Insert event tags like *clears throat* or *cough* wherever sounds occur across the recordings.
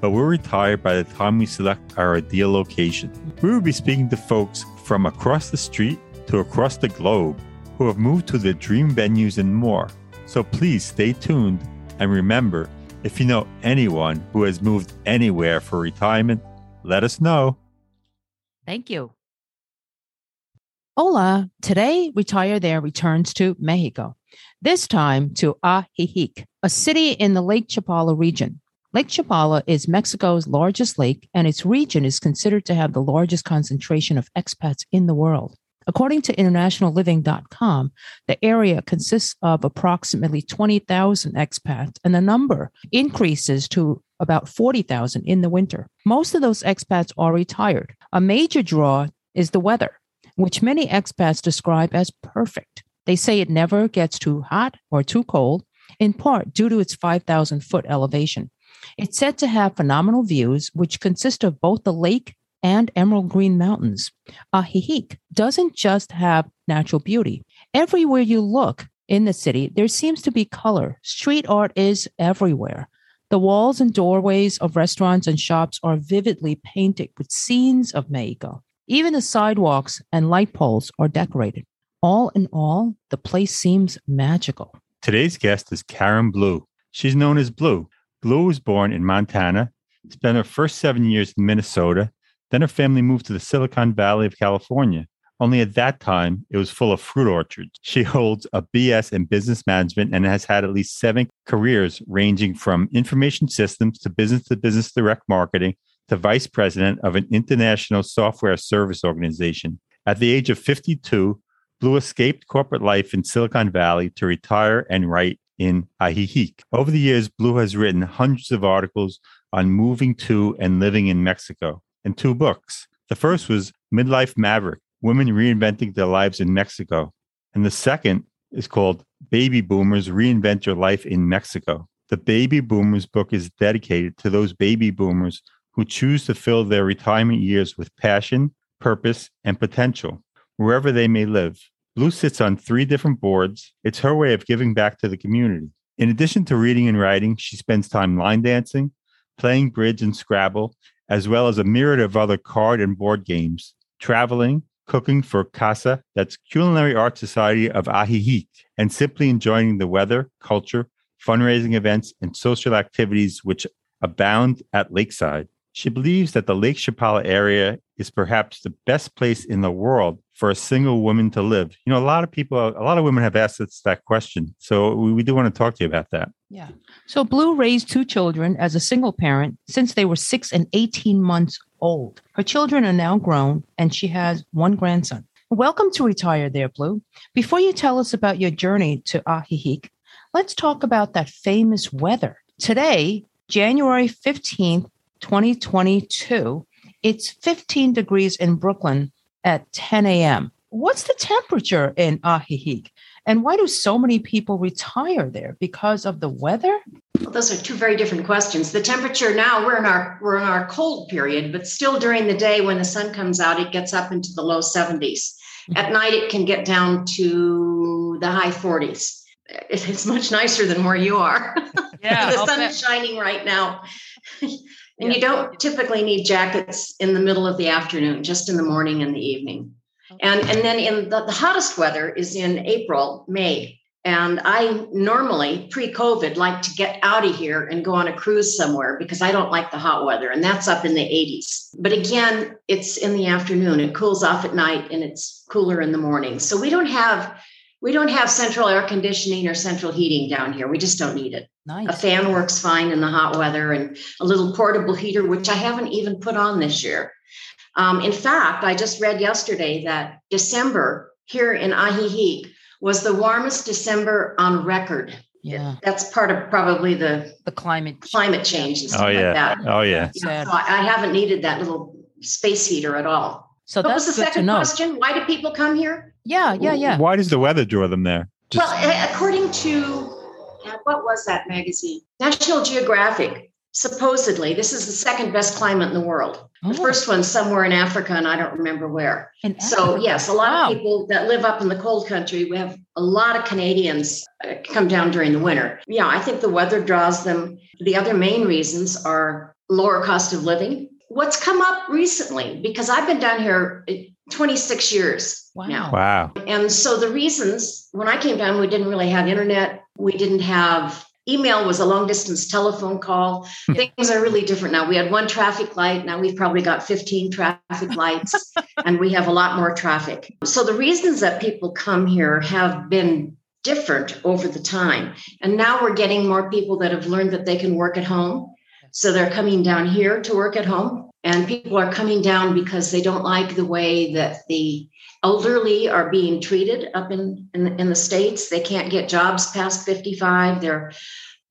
but we'll retire by the time we select our ideal location. We will be speaking to folks from across the street to across the globe who have moved to their dream venues and more. So please stay tuned and remember if you know anyone who has moved anywhere for retirement, let us know. Thank you. Hola. Today, Retire There returns to Mexico, this time to Ajijic, a city in the Lake Chapala region. Lake Chapala is Mexico's largest lake, and its region is considered to have the largest concentration of expats in the world. According to internationalliving.com, the area consists of approximately 20,000 expats, and the number increases to about 40,000 in the winter. Most of those expats are retired. A major draw is the weather, which many expats describe as perfect. They say it never gets too hot or too cold, in part due to its 5,000 foot elevation. It's said to have phenomenal views, which consist of both the lake and emerald green mountains. Ajijic doesn't just have natural beauty. Everywhere you look in the city, there seems to be color. Street art is everywhere. The walls and doorways of restaurants and shops are vividly painted with scenes of Mexico. Even the sidewalks and light poles are decorated. All in all, the place seems magical. Today's guest is Karen Blue. She's known as Blue Blue was born in Montana, spent her first seven years in Minnesota. Then her family moved to the Silicon Valley of California. Only at that time, it was full of fruit orchards. *laughs* She holds a BS in business management and has had at least seven careers ranging from information systems to business to business direct marketing to vice president of an international software service organization. At the age of 52, Blue escaped corporate life in Silicon Valley to retire and write in Ajijic. Over the years, Blue has written hundreds of articles on moving to and living in Mexico and two books. The first was Midlife Maverick Women Reinventing Their Lives in Mexico. And the second is called Baby Boomers Reinvent Your Life in Mexico. The Baby Boomers book is dedicated to those baby boomers who choose to fill their retirement years with passion, purpose, and potential, wherever they may live. Blue sits on three different boards. It's her way of giving back to the community. In addition to reading and writing, she spends time line dancing, playing bridge and Scrabble, as well as a myriad of other card and board games, traveling, cooking for CASA, that's Culinary Art Society of Ajijic, and simply enjoying the weather, culture, fundraising events, and social activities which abound at Lakeside. She believes that the Lake Chapala area is perhaps the best place in the world for a single woman to live. You know, a lot of people, a lot of women have asked us that question. So we, we do want to talk to you about that. Yeah. So Blue raised two children as a single parent since they were six and 18 months old. Her children are now grown, and she has one grandson. Welcome to Retire There, Blue. Before you tell us about your journey to Ajijic, let's talk about that famous weather. Today, January 15th, 2022, it's 15 degrees in Brooklyn at 10 a.m. What's the temperature in Ajijic? And why do so many people retire there? Because of the weather? Well, those are two very different questions. The temperature now we're in our we're in our cold period, but still during the day when the sun comes out, it gets up into the low 70s. Mm-hmm. At night, it can get down to the high 40s. It's much nicer than where you are. *laughs* Yeah, the sun is shining right now. *laughs* and yeah. you don't typically need jackets in the middle of the afternoon, just in the morning and the evening. And, and then in the, the hottest weather is in April, May. And I normally, pre COVID, like to get out of here and go on a cruise somewhere because I don't like the hot weather. And that's up in the 80s. But again, it's in the afternoon. It cools off at night and it's cooler in the morning. So we don't have. We don't have central air conditioning or central heating down here. We just don't need it. Nice. A fan works fine in the hot weather and a little portable heater, which I haven't even put on this year. Um, in fact, I just read yesterday that December here in Ajijic was the warmest December on record. Yeah, that's part of probably the the climate climate change. oh yeah, like oh yeah. yeah so I haven't needed that little space heater at all. So what was the second question? Why do people come here? Yeah, yeah, yeah. Why does the weather draw them there? Just- well, according to what was that magazine? National Geographic supposedly this is the second best climate in the world oh. the first one's somewhere in africa and i don't remember where so yes a lot wow. of people that live up in the cold country we have a lot of canadians uh, come down during the winter yeah i think the weather draws them the other main reasons are lower cost of living what's come up recently because i've been down here uh, 26 years wow. now wow and so the reasons when i came down we didn't really have internet we didn't have email was a long distance telephone call. Things are really different now. We had one traffic light. Now we've probably got 15 traffic lights *laughs* and we have a lot more traffic. So the reasons that people come here have been different over the time. And now we're getting more people that have learned that they can work at home. So they're coming down here to work at home. And people are coming down because they don't like the way that the elderly are being treated up in, in, in the states. They can't get jobs past 55 they're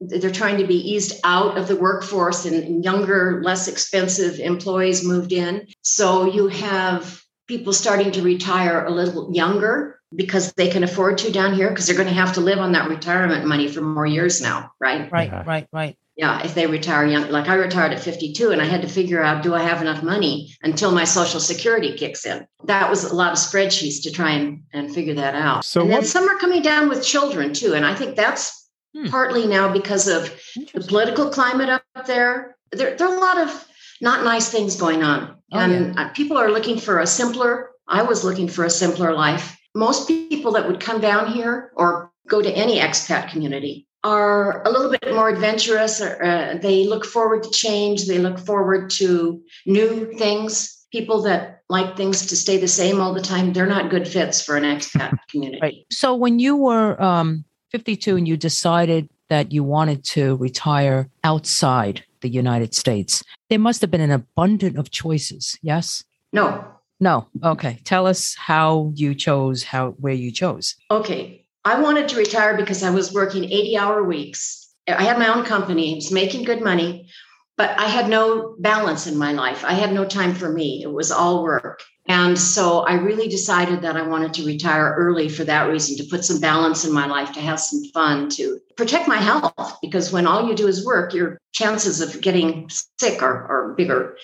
they're trying to be eased out of the workforce and younger less expensive employees moved in. So you have people starting to retire a little younger because they can afford to down here because they're going to have to live on that retirement money for more years now right? Right yeah. right right yeah, if they retire young, like I retired at 52 and I had to figure out do I have enough money until my social security kicks in. That was a lot of spreadsheets to try and, and figure that out. So and what, then some are coming down with children too. And I think that's hmm. partly now because of the political climate up there. There, there are a lot of not nice things going on. Oh, and yeah. people are looking for a simpler, I was looking for a simpler life. Most people that would come down here or go to any expat community are a little bit more adventurous. Uh, they look forward to change. They look forward to new things. People that like things to stay the same all the time, they're not good fits for an expat *laughs* community. Right. So when you were um, 52 and you decided that you wanted to retire outside the United States, there must have been an abundance of choices. Yes. No. No. Okay. Tell us how you chose how where you chose. Okay. I wanted to retire because I was working 80 hour weeks. I had my own company, I was making good money, but I had no balance in my life. I had no time for me. It was all work. And so I really decided that I wanted to retire early for that reason, to put some balance in my life, to have some fun, to protect my health, because when all you do is work, your chances of getting sick are, are bigger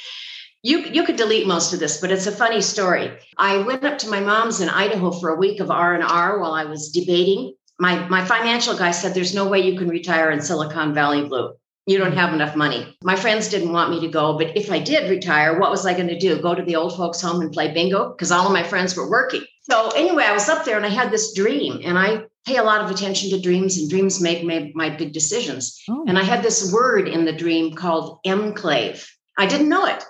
you you could delete most of this but it's a funny story. I went up to my mom's in idaho for a week of r&r while i was debating. My my financial guy said there's no way you can retire in silicon valley blue. You don't have enough money. My friends didn't want me to go but if i did retire what was i going to do? Go to the old folks home and play bingo? Because all of my friends were working. So anyway i was up there and i had this dream and i pay a lot of attention to dreams and dreams make, make my big decisions. Oh. and i had this word in the dream called enclave i didn't know it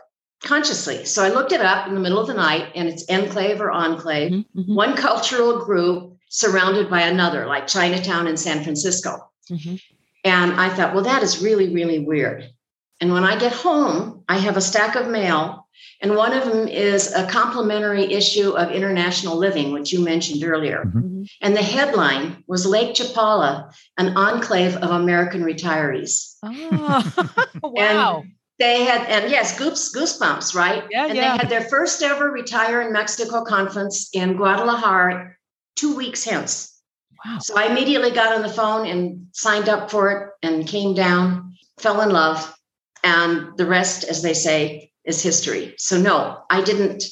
consciously. So I looked it up in the middle of the night, and it's enclave or enclave, mm-hmm. mm-hmm. one cultural group surrounded by another, like Chinatown in San Francisco. Mm-hmm. And I thought, well, that is really, really weird. And when I get home, I have a stack of mail And one of them is a complimentary issue of International Living, which you mentioned earlier. Mm-hmm. And the headline was Lake Chapala, an enclave of American retirees. *laughs* Oh, wow. And they had, and yes, goose, goosebumps, right? Yeah, and yeah. they had their first ever Retire in Mexico conference in Guadalajara two weeks hence. wow. So I immediately got on the phone and signed up for it and came down, fell in love. And the rest, as they say, is history. So no, I didn't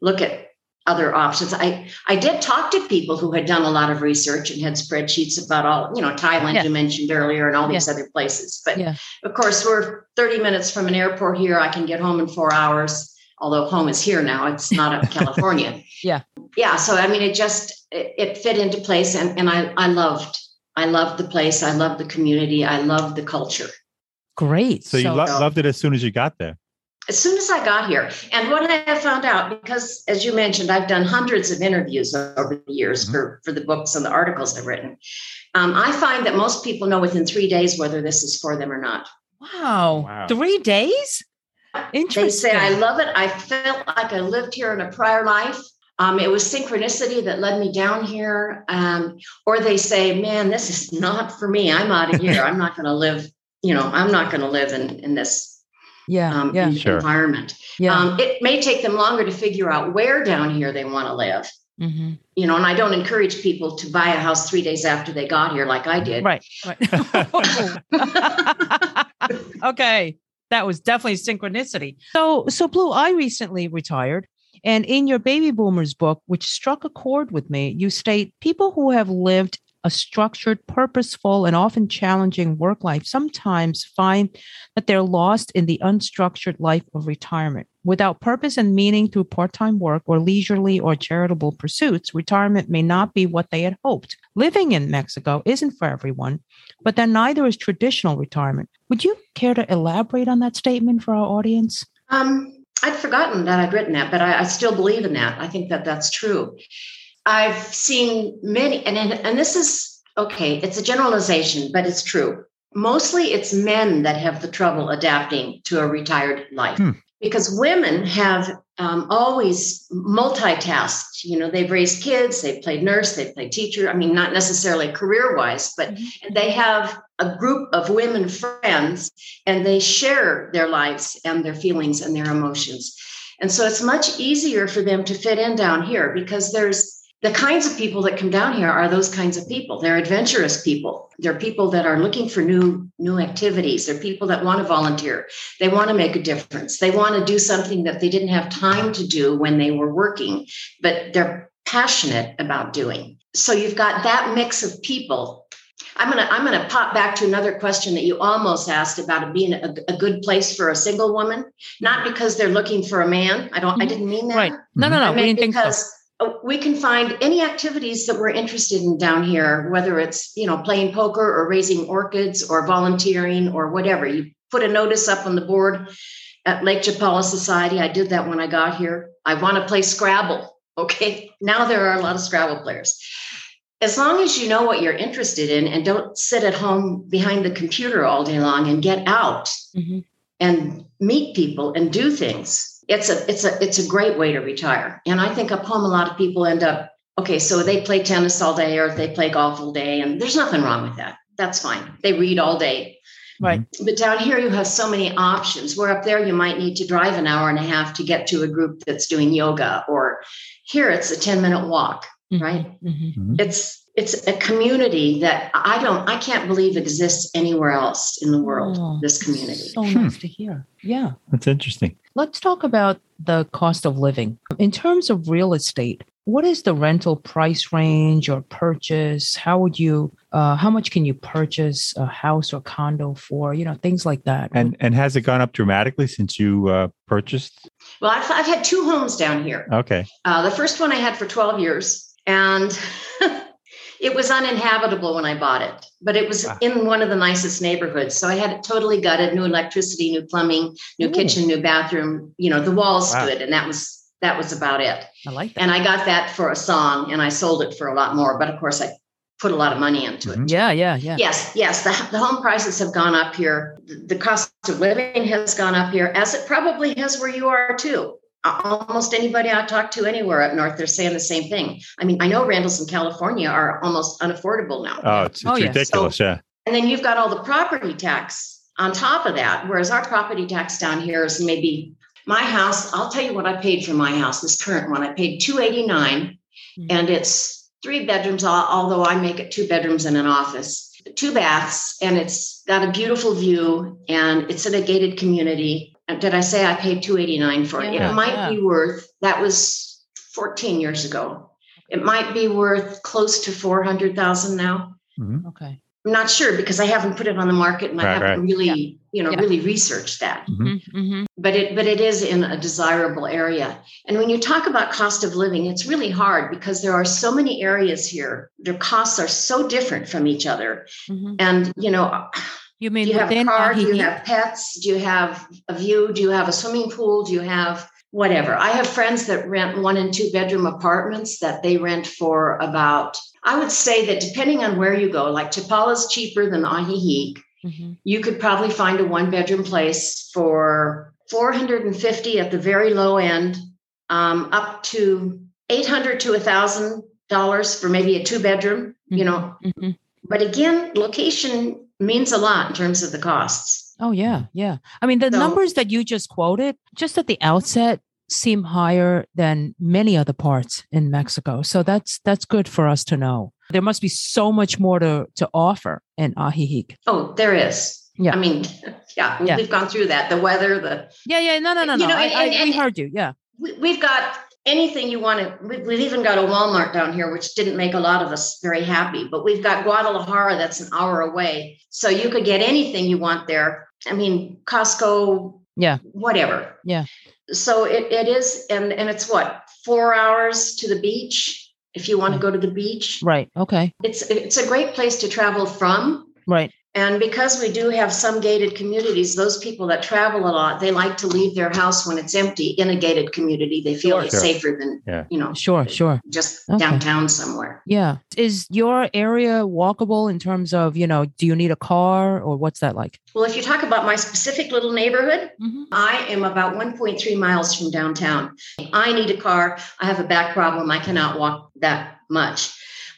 look at other options. I, I did talk to people who had done a lot of research and had spreadsheets about all, you know, Thailand Yeah. you mentioned earlier and all these other places. But Yeah. of course, we're 30 minutes from an airport here. I can get home in four hours, although home is here now. It's not up in *laughs* California. Yeah. Yeah. So I mean, it just it, it fit into place and, and I, I loved I loved the place. I loved the community. I loved the culture. Great. So you lo- So- loved it as soon as you got there. As soon as I got here, and what I have found out, because as you mentioned, I've done hundreds of interviews over the years Mhm. for, for the books and the articles I've written. Um, I find that most people know within three days whether this is for them or not. wow. Wow. Three days? Interesting. They say, I love it. I felt like I lived here in a prior life. Um, it was synchronicity that led me down here. Um, or they say, man, this is not for me. I'm out of here. *laughs* I'm not going to live, you know, I'm not going to live in, in this yeah. um, yeah. Sure. environment. Yeah. Um, it may take them longer to figure out where down here they want to live. Mhm. You know, and I don't encourage people to buy a house three days after they got here, like I did. Right. Right. *laughs* *laughs* okay. That was definitely synchronicity. So, so Blue, I recently retired. And in your baby boomers book, which struck a chord with me, you state people who have lived a structured, purposeful, and often challenging work life sometimes find that they're lost in the unstructured life of retirement. Without purpose and meaning through part time work or leisurely or charitable pursuits, retirement may not be what they had hoped. Living in Mexico isn't for everyone, but then neither is traditional retirement. Would you care to elaborate on that statement for our audience? Um, I'd forgotten that I'd written that, but I, I still believe in that. I think that that's true. I've seen many, and, and this is okay. It's a generalization, but it's true. Mostly, it's men that have the trouble adapting to a retired life Hmm. because women have um, always multitasked. You know, they've raised kids, they've played nurse, they've played teacher. I mean, not necessarily career wise, but they have a group of women friends and they share their lives and their feelings and their emotions. And so it's much easier for them to fit in down here because there's the kinds of people that come down here are those kinds of people. They're adventurous people. They're people that are looking for new new activities. They're people that want to volunteer. They want to make a difference. They want to do something that they didn't have time to do when they were working, but they're passionate about doing. So you've got that mix of people I'm gonna I'm gonna pop back to another question that you almost asked about it being a, a good place for a single woman, not because they're looking for a man. I don't I mm-hmm. didn't mean that. Right. No, no, I no. We didn't think so. Uh, we can find any activities that we're interested in down here, whether it's you know playing poker or raising orchids or volunteering or whatever. You put a notice up on the board at Lake Chapala Society. I did that when I got here. I want to play Scrabble. Okay, *laughs* now there are a lot of Scrabble players as long as you know what you're interested in and don't sit at home behind the computer all day long and get out Mhm. and meet people and do things it's a it's a it's a great way to retire. And i think up home a lot of people end up okay so they play tennis all day or they play golf all day and there's nothing wrong with that. That's fine. They read all day. Right. but down here you have so many options. Where up there you might need to drive an hour and a half to get to a group that's doing yoga or here it's a 10 minute walk Mhm. right? Mhm. it's it's a community that i don't i can't believe exists anywhere else in the world Oh, this community So nice to hear. Yeah. That's interesting. Let's talk about the cost of living. In terms of real estate, what is the rental price range or purchase? How would you, uh, how much can you purchase a house or condo for? You know, things like that. And and has it gone up dramatically since you uh, purchased? well i've, I've had two homes down here Okay. uh, the first one i had for 12 years and *laughs* it was uninhabitable when i bought it but it was Wow. in one of the nicest neighborhoods so i had it totally gutted new electricity new plumbing new Ooh. kitchen new bathroom you know the walls Wow. stood and that was that was about it I like that. and I got that for a song and I sold it for a lot more. But of course, I put a lot of money into it. Mhm. Yeah, yeah, yeah. Yes, yes. The, the home prices have gone up here. The, the cost of living has gone up here, as it probably has where you are too. A- Almost anybody I talk to anywhere up north, they're saying the same thing. I mean, I know rentals in California are almost unaffordable now. Oh, it's, it's Oh, yeah. ridiculous. yeah. And then you've got all the property tax on top of that, whereas our property tax down here is maybe my house. I'll tell you what I paid for my house, this current one. I paid 289 Mhm. and it's three bedrooms, although I make it two bedrooms and an office, two baths, and it's got a beautiful view and it's in a gated community. And Did I say I paid 289 for it? Yeah, it might yeah. be worth that was 14 years ago. It might be worth close to 400,000 now. Mhm. Okay. I'm not sure because I haven't put it on the market and I haven't right. really, you know, Yeah. really researched that. Mhm. Mm-hmm. But it but it is in a desirable area. And when you talk about cost of living, it's really hard because there are so many areas here. Their costs are so different from each other. hmm And you know, You mean do you have a car? Do you have pets? Do you have a view? Do you have a swimming pool? Do you have whatever? I have friends that rent one and two bedroom apartments that they rent for about, I would say that depending on where you go, like Chapala's cheaper than Ajijic. Mhm. You could probably find a one bedroom place for 450 at the very low end, um, up to 800 to a thousand dollars for maybe a two bedroom, you know, Mhm. but again, location means a lot in terms of the costs. Oh yeah, yeah. I mean, the So- numbers that you just quoted, just at the outset, seem higher than many other parts in Mexico. So that's that's good for us to know. There must be so much more to to offer in Ajijic. Oh, there is. Yeah. I mean, yeah, Yeah. we've gone through that. The weather, the Yeah, yeah. No, no, no, You no. know, I, and- I, and- we heard you. Yeah. we, we've got anything you want to. We, we've even got a Walmart down here, which didn't make a lot of us very happy. But we've got Guadalajara, that's an hour away, so you could get anything you want there. I mean, Costco, Yeah. whatever. Yeah. So it, it is, and and it's what four hours to the beach if you want to go to the beach. Right. Okay. It's it's a great place to travel from. Right. And because we do have some gated communities, those people that travel a lot, they like to leave their house when it's empty in a gated community. They feel Sure. it's Sure. safer than, Yeah. you know, Sure. Sure. just Okay. downtown somewhere. Yeah. Is your area walkable in terms of you know? Do you need a car or what's that like? Well, if you talk about my specific little neighborhood, Mhm. I am about 1.3 miles from downtown. I need a car. I have a back problem. I cannot walk that much.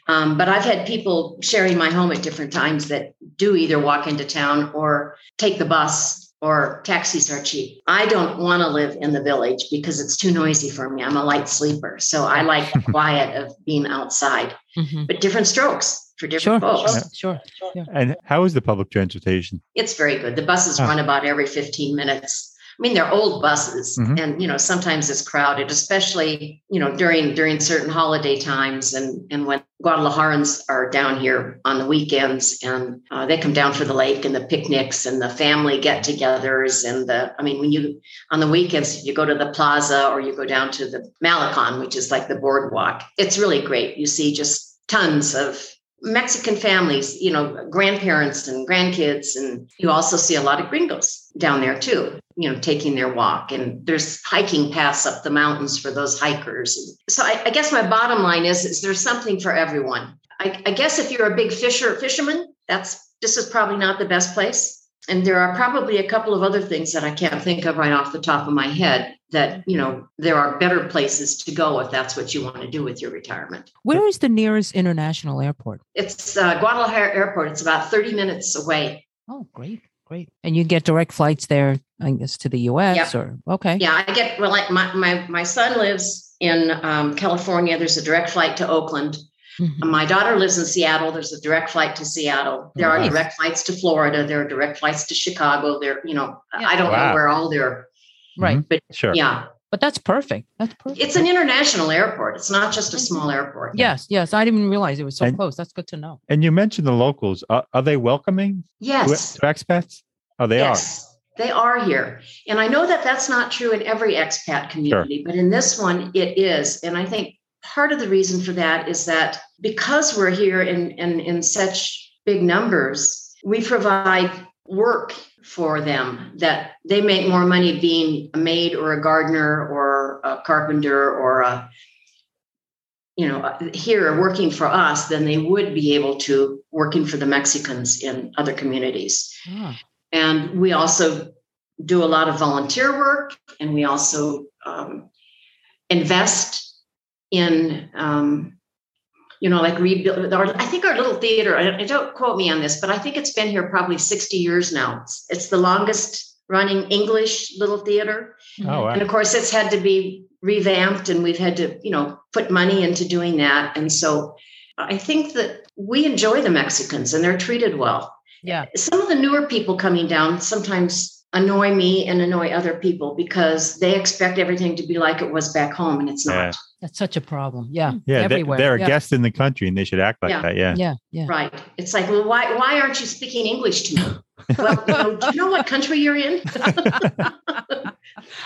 Um, but I've had people sharing my home at different times that do either walk into town or take the bus or taxis are cheap. I don't want to live in the village because it's too noisy for me. I'm a light sleeper. So I like the *laughs* quiet of being outside, Mhm. but different strokes for different Sure. folks. Sure. Sure. And how is the public transportation? It's very good. The buses Ah. run about every 15 minutes. I mean, they're old buses, Mhm. and you know sometimes it's crowded, especially you know during during certain holiday times, and and when Guadalajarans are down here on the weekends, and uh, they come down for the lake and the picnics and the family get-togethers, and the I mean when you on the weekends you go to the plaza or you go down to the Malecon, which is like the boardwalk. It's really great. You see just tons of Mexican families, you know, grandparents and grandkids, and you also see a lot of gringos down there too, you know, taking their walk. And there's hiking paths up the mountains for those hikers. So I, I guess my bottom line is, is there's something for everyone. I, I guess if you're a big fisher fisherman, that's this is probably not the best place. And there are probably a couple of other things that I can't think of right off the top of my head that, you know, there are better places to go if that's what you want to do with your retirement. Where is the nearest international airport? It's uh, Guadalajara Airport. It's about 30 minutes away. Oh, great, great. And you get direct flights there, I guess, to the U.S. Yep. or okay. Yeah, I get well. Like my my my son lives in um, California. There's a direct flight to Oakland. Mhm. My daughter lives in Seattle. There's a direct flight to Seattle. There Nice. are direct flights to Florida. There are direct flights to Chicago. There, you know, Yeah. I don't Wow. know where all they're. Right. Sure. Yeah, But that's perfect. That's perfect. it's an international airport. It's not just a small airport. yes, yes. I didn't even realize it was so And- close. That's good to know. And you mentioned the locals. Are, are they welcoming Yes. to expats? Oh, they yes, they are here. And I know that that's not true in every expat community, but in this one, it is. And I think part of the reason for that is that because we're here in, in, in such big numbers, we provide work for them that they make more money being a maid or a gardener or a carpenter or a you know, here working for us than they would be able to working for the Mexicans in other communities. Ah, And we also do a lot of volunteer work, and we also um, invest in, um, you know, like rebuild. Our, I think our little theater. I, don't quote me on this, but I think it's been here probably sixty years now. It's, it's the longest running English little theater, Oh, wow. and of course, it's had to be revamped, and we've had to, you know, put money into doing that. And so, I think that we enjoy the Mexicans, and they're treated well yeah. some of the newer people coming down sometimes annoy me and annoy other people because they expect everything to be like it was back home and it's not Yeah. That's such a problem. Yeah. Yeah, they, Everywhere. they're a yeah. guest in the country and they should act like Yeah. that. Yeah. Yeah. Yeah. right it's like well why why aren't you speaking english to me well you know, do you know what country you're in *laughs*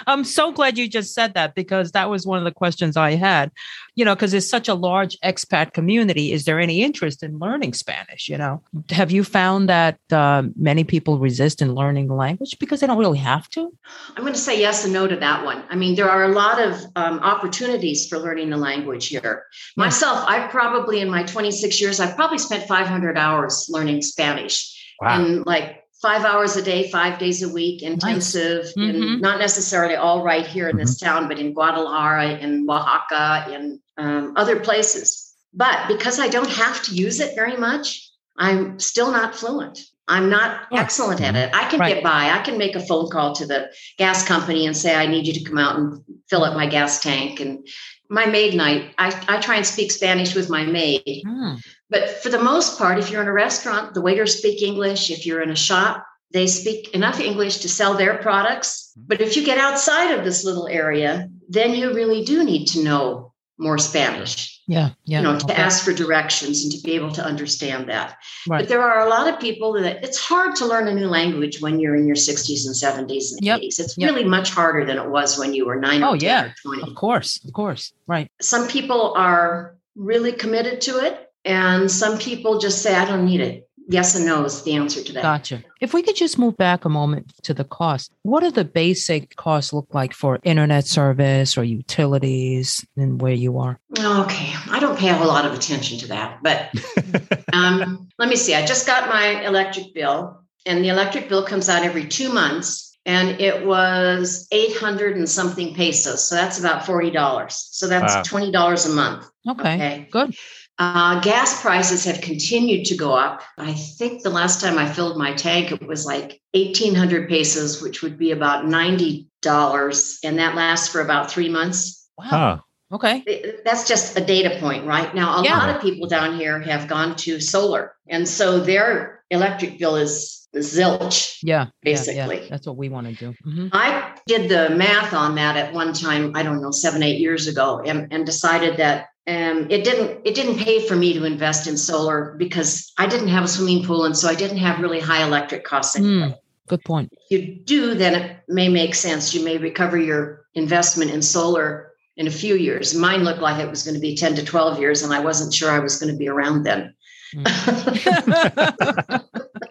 I'm so glad you just said that because that was one of the questions I had. You know, because it's such a large expat community. Is there any interest in learning Spanish? You know, have you found that uh, many people resist in learning the language because they don't really have to? i'm going to say yes and no to that one i mean there are a lot of um, opportunities for learning the language here Yeah. myself i've probably in my 26 years i've probably spent 500 hours learning spanish Wow. and like five hours a day, five days a week, intensive, Mhm. and not necessarily all right here in this town, but in Guadalajara, in Oaxaca, in um, other places. But because I don't have to use it very much, I'm still not fluent. I'm not excellent at it. I can Right. get by. I can make a phone call to the gas company and say, I need you to come out and fill up my gas tank. And my maid night, I, I try and speak Spanish with my maid. Hmm. But for the most part, if you're in a restaurant, the waiters speak English. If you're in a shop, they speak enough English to sell their products. But if you get outside of this little area, then you really do need to know more Spanish, Yeah. Yeah. you know, to okay. ask for directions and to be able to understand that. Right. But there are a lot of people that it's hard to learn a new language when you're in your 60s and 70s and Yep. 80s. It's Yep. really much harder than it was when you were nine Oh, or 10 yeah. or 20 Of course. Of course. Right. some people are really committed to it and some people just say i don't need it yes and no is the answer to that Gotcha. If we could just move back a moment to the cost, what do the basic costs look like for internet service or utilities and where you are? okay i don't pay a whole lot of attention to that but *laughs* um, let me see i just got my electric bill and the electric bill comes out every two months and it was 800 and something pesos so that's about $40 so that's Wow. $20 a month Okay. okay Good. Uh, gas prices have continued to go up. I think the last time I filled my tank, it was like 1,800 pesos, which would be about $90. And that lasts for about three months. Wow. Huh. Okay. That's just a data point, right? Now, a Yeah. lot of people down here have gone to solar. And so their electric bill is zilch. Yeah. yeah, Basically. Yeah, That's what we want to do. Mhm. I did the math on that at one time, I don't know, seven, eight years ago, and, and decided that um, it didn't it didn't pay for me to invest in solar because I didn't have a swimming pool, and so I didn't have really high electric costs anyway. Mm, good point. If you do, then it may make sense. You may recover your investment in solar in a few years. Mine looked like it was going to be 10 to 12 years, and I wasn't sure I was going to be around then. *laughs* *laughs*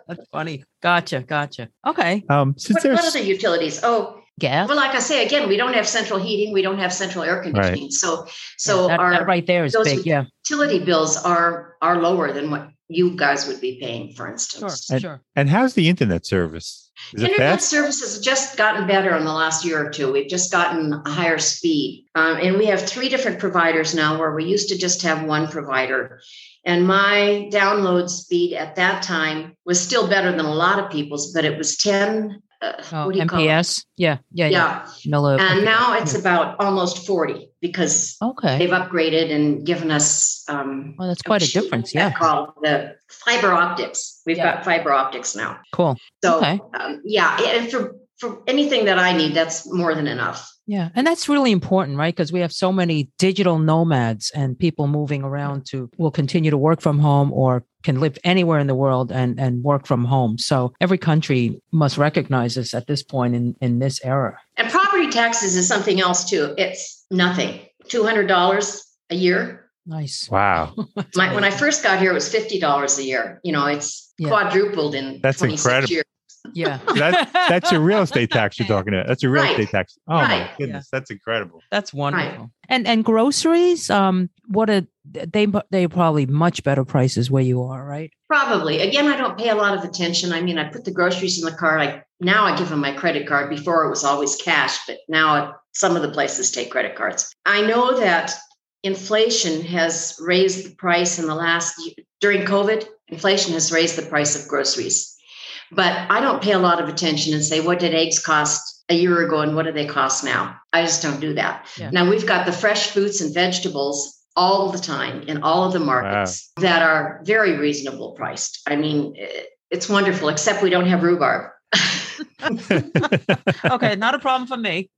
That's funny. Gotcha. Gotcha. Okay. Um, since what, what there's other utilities? Oh, Gas. well, like I say again, we don't have central heating, we don't have central air conditioning. So, so that, our that right there is those big. Yeah. utility bills are are lower than what you guys would be paying, for Sure. instance. And- Sure. and how's the internet service? Is Internet service has just gotten better in the last year or two. We've just gotten a higher speed. Um, and we have three different providers now where we used to just have one provider. And my download speed at that time was still better than a lot of people's, but it was 10. Uh, Oh, what do you call it? MPS. Yeah. Yeah. Yeah. Yeah. And now it's Yeah. about almost 40 because Okay. they've upgraded and given us um, Well, that's quite a difference. Yeah. called the fiber optics. We've Yeah. got fiber optics now. Cool. So Okay. um, yeah, and for for anything that I need, that's more than enough. Yeah. And that's really important, right? Because we have so many digital nomads and people moving around to will continue to work from home or can live anywhere in the world and, and work from home. So every country must recognize this at this point in, in this era. And property taxes is something else too. It's nothing. Two hundred dollars a year. Nice. Wow. *laughs* My, when I first got here, it was fifty dollars a year. You know, it's Yeah. quadrupled in That's 26 incredible. years. Yeah. *laughs* That, that's your real estate tax you're talking about. That's your real Right. estate tax. Oh my Right. goodness, that's incredible. That's wonderful. And and groceries, um, what a they they probably much better prices where you are, right? Probably. Again, I don't pay a lot of attention. I mean, I put the groceries in the car. I now I give them my credit card. Before it was always cash, but now some of the places take credit cards. I know that inflation has raised the price in the last during COVID. Inflation has raised the price of groceries, but I don't pay a lot of attention and say what did eggs cost a year ago and what do they cost now. I just don't do that. Yeah. Now we've got the fresh fruits and vegetables all the time in all of the markets that are very reasonable priced. I mean, it's wonderful, except we don't have rhubarb. *laughs* *laughs* okay, not a problem for me.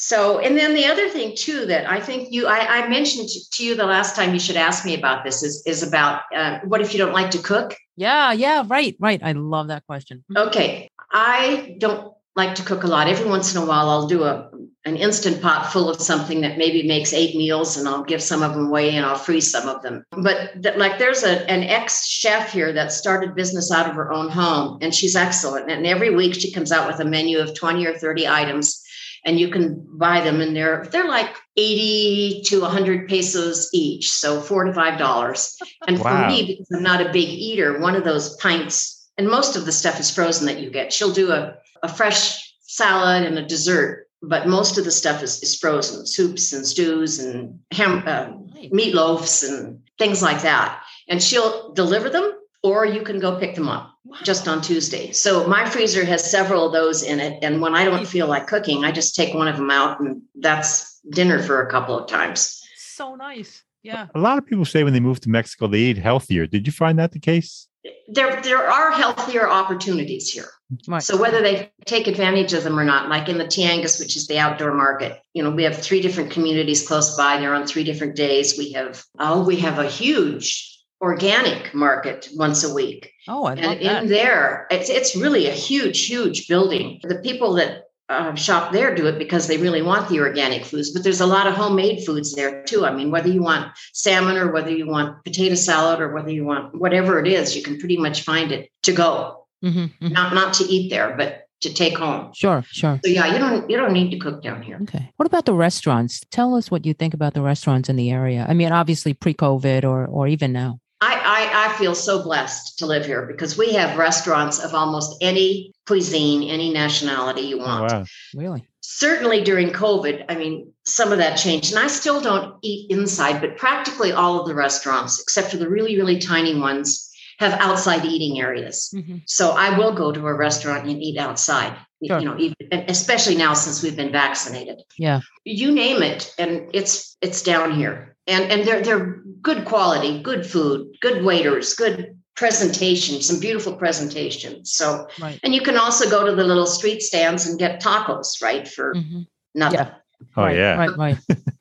So, and then the other thing too that I think you, I, I mentioned to, to you the last time you should ask me about this is is about uh, what if you don't like to cook? yeah, yeah, right, right. I love that question. Okay, I don't like to cook a lot. Every once in a while, I'll do a an instant pot full of something that maybe makes eight meals, and I'll give some of them away and I'll freeze some of them. But th- like, there's a an ex chef here that started business out of her own home, and she's excellent. And every week she comes out with a menu of twenty or thirty items, and you can buy them, and they're they're like eighty to hundred pesos each, so four to five dollars. And Wow. for me, because I'm not a big eater, one of those pints, and most of the stuff is frozen that you get. She'll do a, a fresh salad and a dessert, but most of the stuff is, is frozen soups and stews and ham, uh, Right. meatloafs and things like that. And she'll deliver them, or you can go pick them up just on Tuesday. So my freezer has several of those in it. And when I don't feel like cooking, I just take one of them out, and that's dinner for a couple of times. So nice. Yeah. A lot of people say when they move to Mexico, they eat healthier. Did you find that the case? There, there are healthier opportunities here. Right. So whether they take advantage of them or not, like in the Tianguis, which is the outdoor market, you know, we have three different communities close by. They're on three different days. We have oh, we have a huge organic market once a week. oh, I And that. in there, it's it's really a huge, huge building. For the people that uh, shop there do it because they really want the organic foods, but there's a lot of homemade foods there too. I mean, whether you want salmon or whether you want potato salad or whether you want whatever it is, you can pretty much find it to go, Mhm, mhm. not not to eat there, but to take home. Sure, sure. So yeah, you don't you don't need to cook down here. Okay. What about the restaurants? Tell us what you think about the restaurants in the area. I mean, obviously pre-COVID or or even now. I, I I feel so blessed to live here because we have restaurants of almost any cuisine, any nationality you Oh, want. wow. Really? certainly during COVID, I mean, some of that changed. And I still don't eat inside, but practically all of the restaurants, except for the really, really tiny ones, have outside eating areas. Mhm. So I will go to a restaurant and eat outside, Sure. you know, even, especially now since we've been vaccinated. Yeah. You name it, and it's it's down here. And and they're they're good quality, good food, good waiters, good presentation, some beautiful presentations. So Right. and you can also go to the little street stands and get tacos, right? For Mhm. nothing. Yeah. Oh, right, yeah. Right, right. *laughs*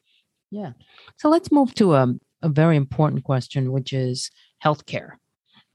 yeah. So let's move to a, a very important question, which is healthcare.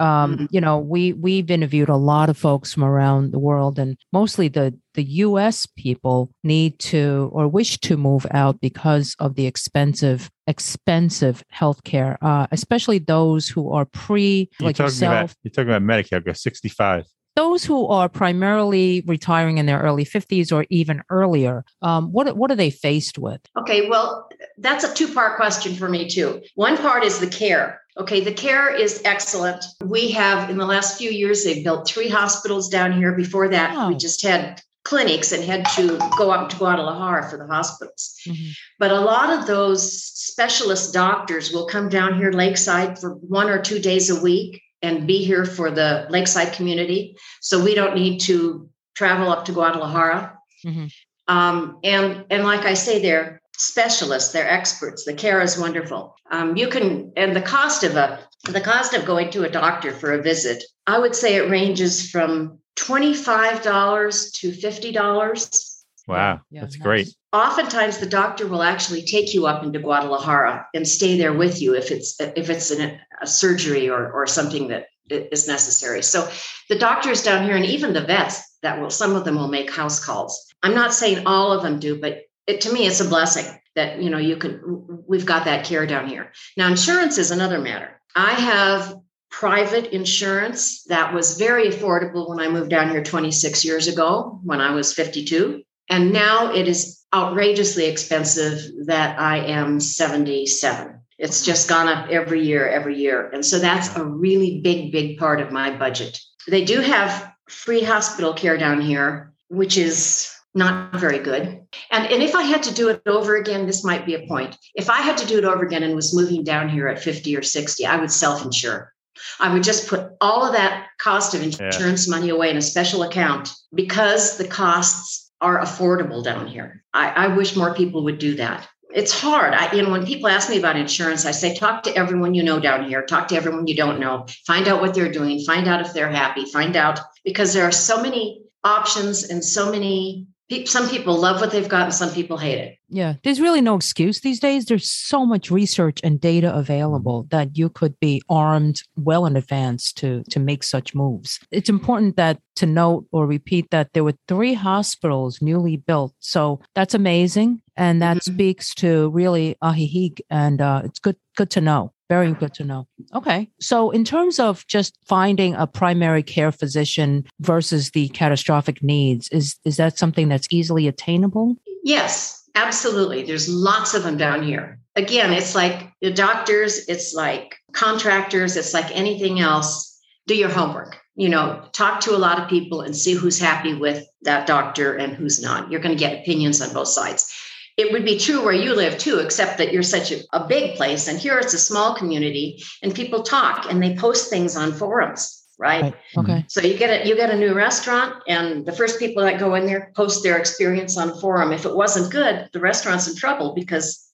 Um, Mhm. You know, we we've interviewed a lot of folks from around the world, and mostly the the U.S. people need to or wish to move out because of the expensive, expensive healthcare, uh, especially those who are pre You're like talking yourself about you're talking about Medicare. Go 65. those who are primarily retiring in their early 50s or even earlier um, what what are they faced with Okay, well, that's a two part question for me, too. One part is the care. Okay, the care is excellent. We have, in the last few years, they've built three hospitals down here. Before that, we just had clinics and had to go up to Guadalajara for the hospitals. Mhm. But a lot of those specialist doctors will come down here lakeside for one or two days a week and be here for the lakeside community. So we don't need to travel up to Guadalajara. Mhm. Um, and and like I say, they're specialists, they're experts. The care is wonderful. Um, you can and the cost of a the cost of going to a doctor for a visit, I would say it ranges from $25 to $50. Wow. Yeah, That's nice. great. Oftentimes the doctor will actually take you up into Guadalajara and stay there with you if it's if it's an, a surgery or or something that is necessary. So the doctors down here and even the vets that will some of them will make house calls. I'm not saying all of them do, but it, to me it's a blessing that you know you can we've got that care down here. Now insurance is another matter. I have private insurance that was very affordable when I moved down here 26 years ago when I was 52. And now it is outrageously expensive that I am 77. It's just gone up every year, every year. And so that's a really big, big part of my budget. They do have free hospital care down here, which is not very good. And, and if I had to do it over again, this might be a point. If I had to do it over again and was moving down here at 50 or 60, I would self insure. I would just put all of that cost of insurance yeah. money away in a special account because the costs are affordable down here. I, I wish more people would do that it's hard. I, you know, when people ask me about insurance, I say, talk to everyone you know down here, talk to everyone you don't know, find out what they're doing, find out if they're happy, find out because there are so many options and so many some people love what they've got and some people hate it. Yeah, there's really no excuse these days. There's so much research and data available that you could be armed well in advance to to make such moves. It's important that to note or repeat that there were three hospitals newly built. So that's amazing and that mm-hmm. speaks to really Ajijic and uh, it's good good to know. Very good to know. Okay. So, in terms of just finding a primary care physician versus the catastrophic needs, is, is that something that's easily attainable? Yes, absolutely. There's lots of them down here. Again, it's like the doctors, it's like contractors, it's like anything else. Do your homework. You know, talk to a lot of people and see who's happy with that doctor and who's not. You're going to get opinions on both sides it would be true where you live too, except that you're such a, a big place. And here it's a small community and people talk and they post things on forums. Right? right. Okay. So you get a you get a new restaurant, and the first people that go in there post their experience on a forum. If it wasn't good, the restaurant's in trouble because mm-hmm.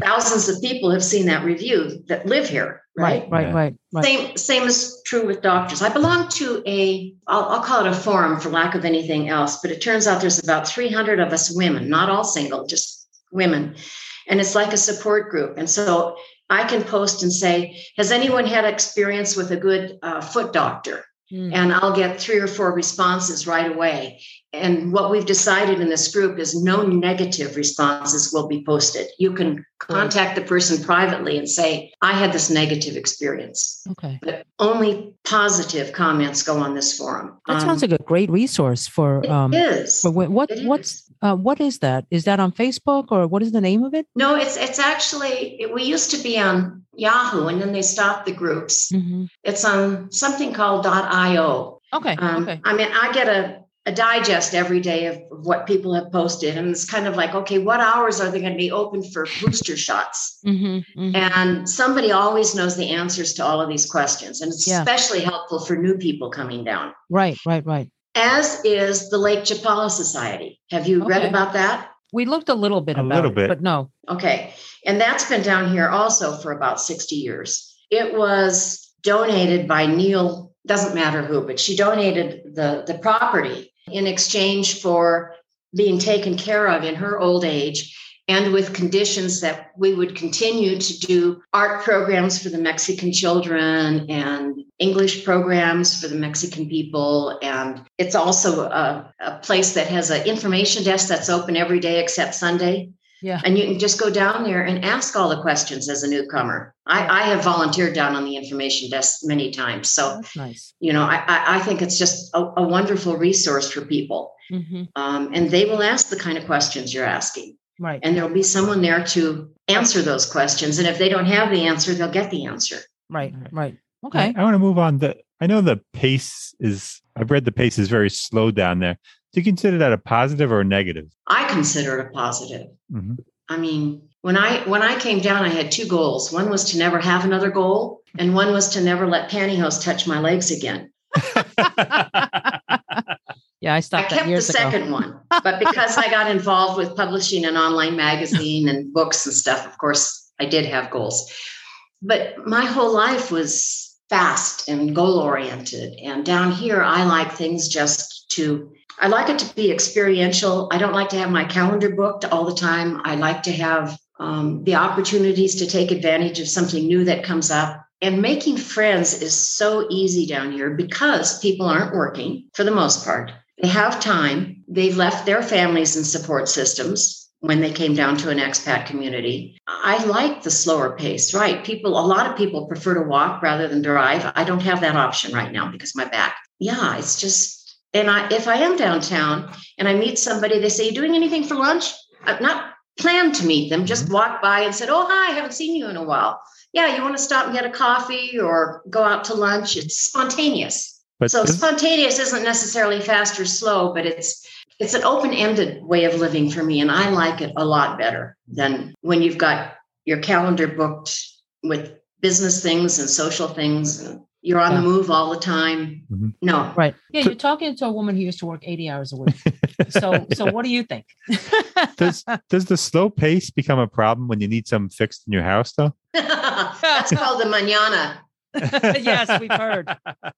Thousands of people have seen that review that live here. Right, right, right, right, right. Same same is true with doctors. I belong to a I'll, I'll call it a forum for lack of anything else, but it turns out there's about 300 of us women, not all single, just women. And it's like a support group. And so I can post and say, Has anyone had experience with a good uh, foot doctor? Mm. And I'll get three or four responses right away. And what we've decided in this group is no negative responses will be posted. You can contact the person privately and say, I had this negative experience. Okay. But only positive comments go on this forum. That sounds um, like a great resource for it um is. For what it what's is. Uh, what is that? Is that on Facebook or what is the name of it? No, it's it's actually it, we used to be on Yahoo and then they stopped the groups. Mm-hmm. It's on something called .io. Okay. Um, okay. I mean, I get a a digest every day of, what people have posted. And it's kind of like, okay, what hours are they going to be open for booster shots? Mm-hmm, mm-hmm. And somebody always knows the answers to all of these questions. And it's yeah. especially helpful for new people coming down. Right, right, right. As is the Lake Chapala Society. Have you okay. read about that? We looked a little bit a about little bit. But no. Okay. And that's been down here also for about 60 years. It was donated by Neil, doesn't matter who, but she donated the, the property in exchange for being taken care of in her old age and with conditions that we would continue to do art programs for the Mexican children and English programs for the Mexican people. And it's also a, a place that has an information desk that's open every day except Sunday. Yeah. And you can just go down there and ask all the questions as a newcomer. I, I have volunteered down on the information desk many times. So, nice. you know, I, I think it's just a, a wonderful resource for people. Mm-hmm. Um, and they will ask the kind of questions you're asking. Right. And there'll be someone there to answer those questions. And if they don't have the answer, they'll get the answer. Right. Right. Okay. I, I want to move on. The I know the pace is. I've read the pace is very slow down there. Do you consider that a positive or a negative? I consider it a positive. Mm-hmm. I mean, when I when I came down, I had two goals. One was to never have another goal, and one was to never let pantyhose touch my legs again. *laughs* yeah, I stopped. I kept the second one, but because I got involved with publishing an online magazine and books and stuff, of course, I did have goals. But my whole life was fast and goal oriented, and down here, I like things just to I like it to be experiential. I don't like to have my calendar booked all the time. I like to have um, the opportunities to take advantage of something new that comes up. And making friends is so easy down here because people aren't working for the most part. They have time, they've left their families and support systems when they came down to an expat community. I like the slower pace, right? People, a lot of people prefer to walk rather than drive. I don't have that option right now because my back. Yeah, it's just, and I, if I am downtown and I meet somebody, they say, You doing anything for lunch? I'm not planned to meet them, just mm-hmm. walk by and said, Oh, hi, I haven't seen you in a while. Yeah, you want to stop and get a coffee or go out to lunch? It's spontaneous. But so spontaneous isn't necessarily fast or slow, but it's it's an open-ended way of living for me and i like it a lot better than when you've got your calendar booked with business things and social things and you're on yeah. the move all the time mm-hmm. no right yeah you're talking to a woman who used to work 80 hours a week *laughs* so so what do you think *laughs* does does the slow pace become a problem when you need something fixed in your house though *laughs* that's called the manana yes, we've heard.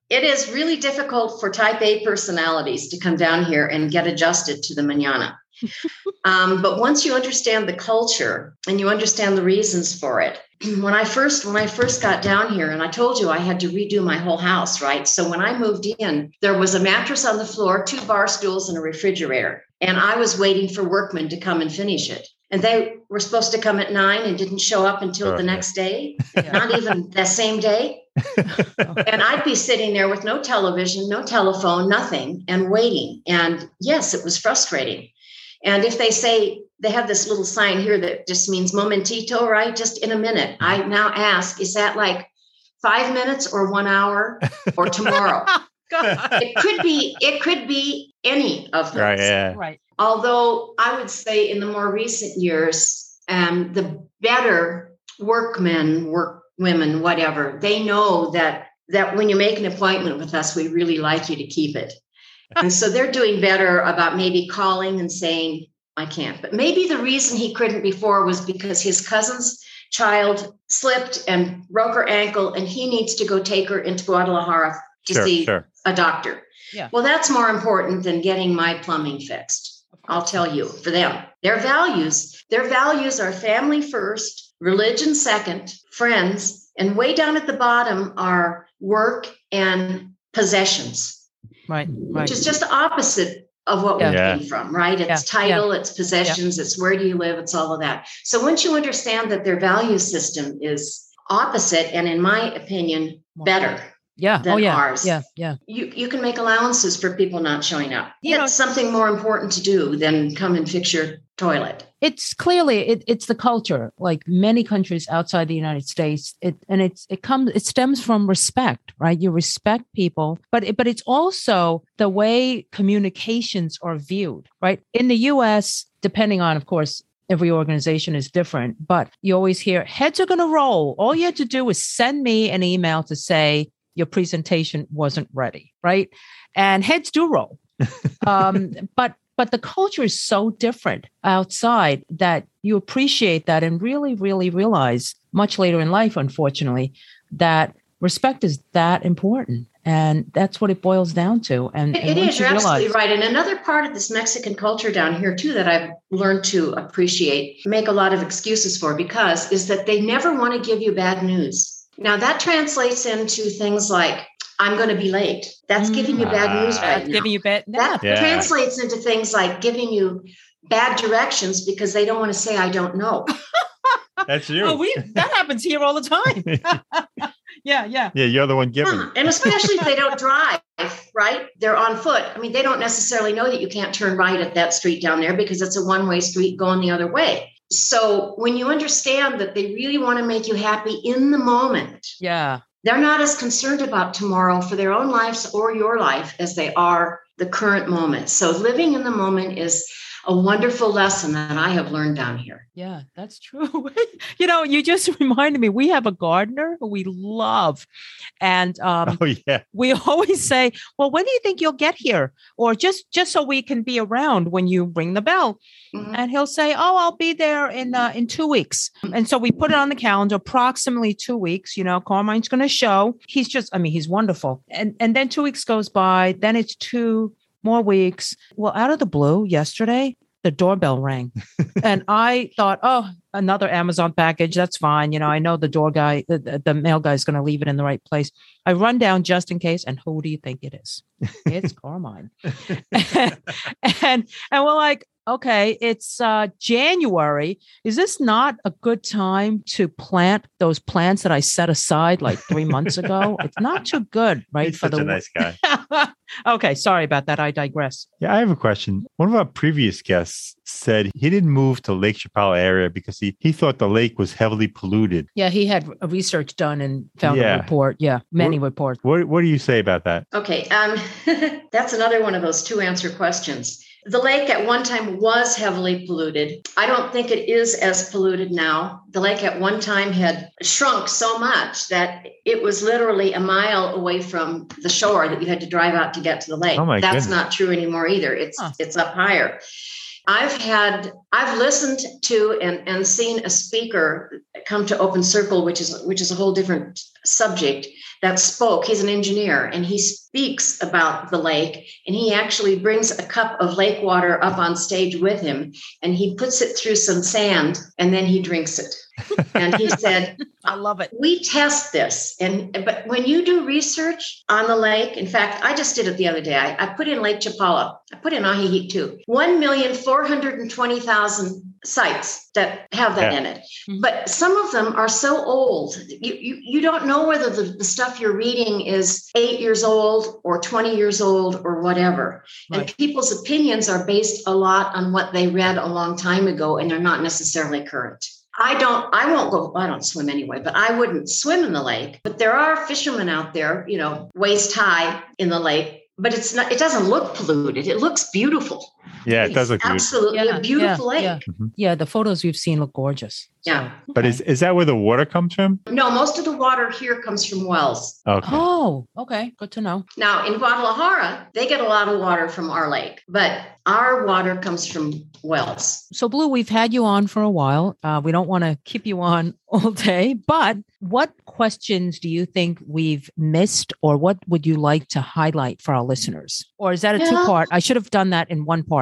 It is really difficult for type A personalities to come down here and get adjusted to the manana. um, but once you understand the culture and you understand the reasons for it, *clears throat* when I first when I first got down here, and I told you I had to redo my whole house, right? So when I moved in, there was a mattress on the floor, two bar stools, and a refrigerator, and I was waiting for workmen to come and finish it and they were supposed to come at nine and didn't show up until the next day, *laughs* yeah. not even the same day. *laughs* and I'd be sitting there with no television, no telephone, nothing, and waiting. And yes, it was frustrating. And if they say they have this little sign here that just means momentito, right? Just in a minute. I now ask, is that like five minutes or one hour or tomorrow? *laughs* it could be, it could be any of those. Right. Yeah. Right. Although I would say in the more recent years, um, the better workmen, work women, whatever, they know that that when you make an appointment with us, we really like you to keep it. And so they're doing better about maybe calling and saying, I can't. But maybe the reason he couldn't before was because his cousin's child slipped and broke her ankle, and he needs to go take her into Guadalajara to sure, see sure. a doctor. Yeah. Well, that's more important than getting my plumbing fixed. I'll tell you, for them, their values, their values are family first, religion second, friends, and way down at the bottom are work and possessions. Right, right. Which is just the opposite of what yeah. we came from, right? It's yeah. title, it's possessions, it's where do you live, it's all of that. So once you understand that their value system is opposite and in my opinion better yeah. than oh, yeah. ours. Yeah. Yeah. You you can make allowances for people not showing up. You it's know, something more important to do than come and fix your toilet. It's clearly it, it's the culture. Like many countries outside the United States, it and it's it comes it stems from respect, right? You respect people, but it, but it's also the way communications are viewed, right? In the U.S., depending on, of course, every organization is different, but you always hear heads are going to roll. All you had to do was send me an email to say your presentation wasn't ready, right? And heads do roll. *laughs* um, but but the culture is so different outside that you appreciate that and really, really realize much later in life, unfortunately, that respect is that important. And that's what it boils down to. And, it, and it is. You are realize- absolutely right. And another part of this Mexican culture down here, too, that I've learned to appreciate, make a lot of excuses for, because is that they never want to give you bad news. Now that translates into things like I'm going to be late. That's giving you bad news right now. Giving you bad. That yeah. translates into things like giving you bad directions because they don't want to say I don't know. *laughs* That's you. Oh, we that happens here all the time. *laughs* yeah, yeah. Yeah, you're the one giving. Huh. And especially if they don't drive, right? They're on foot. I mean, they don't necessarily know that you can't turn right at that street down there because it's a one-way street going the other way. So when you understand that they really want to make you happy in the moment, yeah, they're not as concerned about tomorrow for their own lives or your life as they are the current moment. So living in the moment is a wonderful lesson that I have learned down here. Yeah, that's true. *laughs* you know, you just *laughs* reminded me we have a gardener who we love. And um, oh, yeah. we *laughs* always say, well, when do you think you'll get here? Or just just so we can be around when you ring the bell. Mm-hmm. And he'll say, oh, I'll be there in uh, in two weeks. And so we put it on the calendar, approximately two weeks. You know, Carmine's going to show. He's just, I mean, he's wonderful. And and then two weeks goes by. Then it's two more weeks. Well, out of the blue, yesterday, the doorbell rang. *laughs* and I thought, oh, another Amazon package. That's fine. You know, I know the door guy, the, the, mail guy is going to leave it in the right place. I run down just in case. And who do you think it is? It's Carmine. and, *laughs* *laughs* and, and we're like, okay, it's uh, January. Is this not a good time to plant those plants that I set aside like three *laughs* months ago? It's not too good, right? He's for such the a nice guy. *laughs* okay, sorry about that. I digress. Yeah, I have a question. One of our previous guests said he didn't move to Lake Chapala area because he, he thought the lake was heavily polluted. Yeah, he had a research done and found yeah. a report. Yeah, many what, reports. What, what do you say about that? Okay, um, *laughs* that's another one of those two answer questions. The lake at one time was heavily polluted. I don't think it is as polluted now. The lake at one time had shrunk so much that it was literally a mile away from the shore that you had to drive out to get to the lake. Oh my That's goodness. not true anymore either. It's huh. it's up higher. I've had I've listened to and, and seen a speaker come to Open Circle, which is which is a whole different subject that spoke. He's an engineer and he speaks about the lake. And he actually brings a cup of lake water up on stage with him and he puts it through some sand and then he drinks it. *laughs* and he said, I love it. We test this. And but when you do research on the lake, in fact, I just did it the other day. I, I put in Lake Chapala, I put in Ajijic too. 1,420,000 sites that have that yeah. in it. Mm-hmm. But some of them are so old. You, you, you don't know whether the, the stuff you're reading is eight years old or 20 years old or whatever. Right. And people's opinions are based a lot on what they read a long time ago and they're not necessarily current. I don't, I won't go, I don't swim anyway, but I wouldn't swim in the lake. But there are fishermen out there, you know, waist high in the lake, but it's not, it doesn't look polluted. It looks beautiful. Yeah, it does look absolutely yeah, a beautiful yeah, lake. Yeah. Mm-hmm. yeah, the photos we've seen look gorgeous. Yeah. But is, is that where the water comes from? No, most of the water here comes from wells. Okay. Oh, okay. Good to know. Now, in Guadalajara, they get a lot of water from our lake, but our water comes from wells. So, Blue, we've had you on for a while. Uh, we don't want to keep you on *laughs* all day, but what questions do you think we've missed, or what would you like to highlight for our listeners? Or is that a yeah. two part? I should have done that in one part,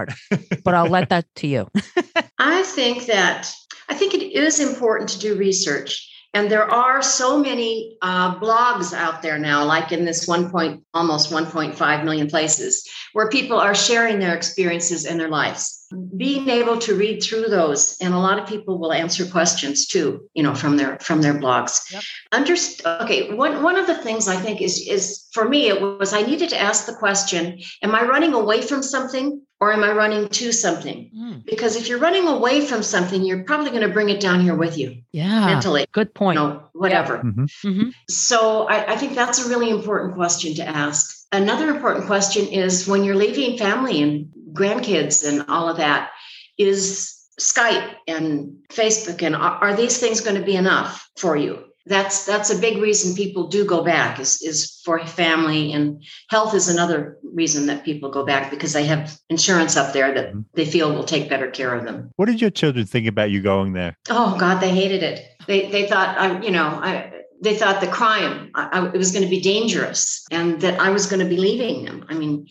but I'll let that to you. *laughs* I think that I think it is important to do research. And there are so many uh, blogs out there now, like in this one point, almost 1.5 million places, where people are sharing their experiences and their lives. Being able to read through those, and a lot of people will answer questions too, you know, from their from their blogs. Yep. Underst- okay, one one of the things I think is is for me it was I needed to ask the question: Am I running away from something, or am I running to something? Mm. Because if you're running away from something, you're probably going to bring it down here with you. Yeah. Mentally. Good point. You know, whatever. Yeah. Mm-hmm. Mm-hmm. So I, I think that's a really important question to ask. Another important question is when you're leaving family and grandkids and all of that, is Skype and Facebook and are, are these things going to be enough for you? That's that's a big reason people do go back is is for family and health is another reason that people go back because they have insurance up there that mm-hmm. they feel will take better care of them. What did your children think about you going there? Oh god they hated it. They they thought i you know i they thought the crime I, I, it was going to be dangerous and that i was going to be leaving them. I mean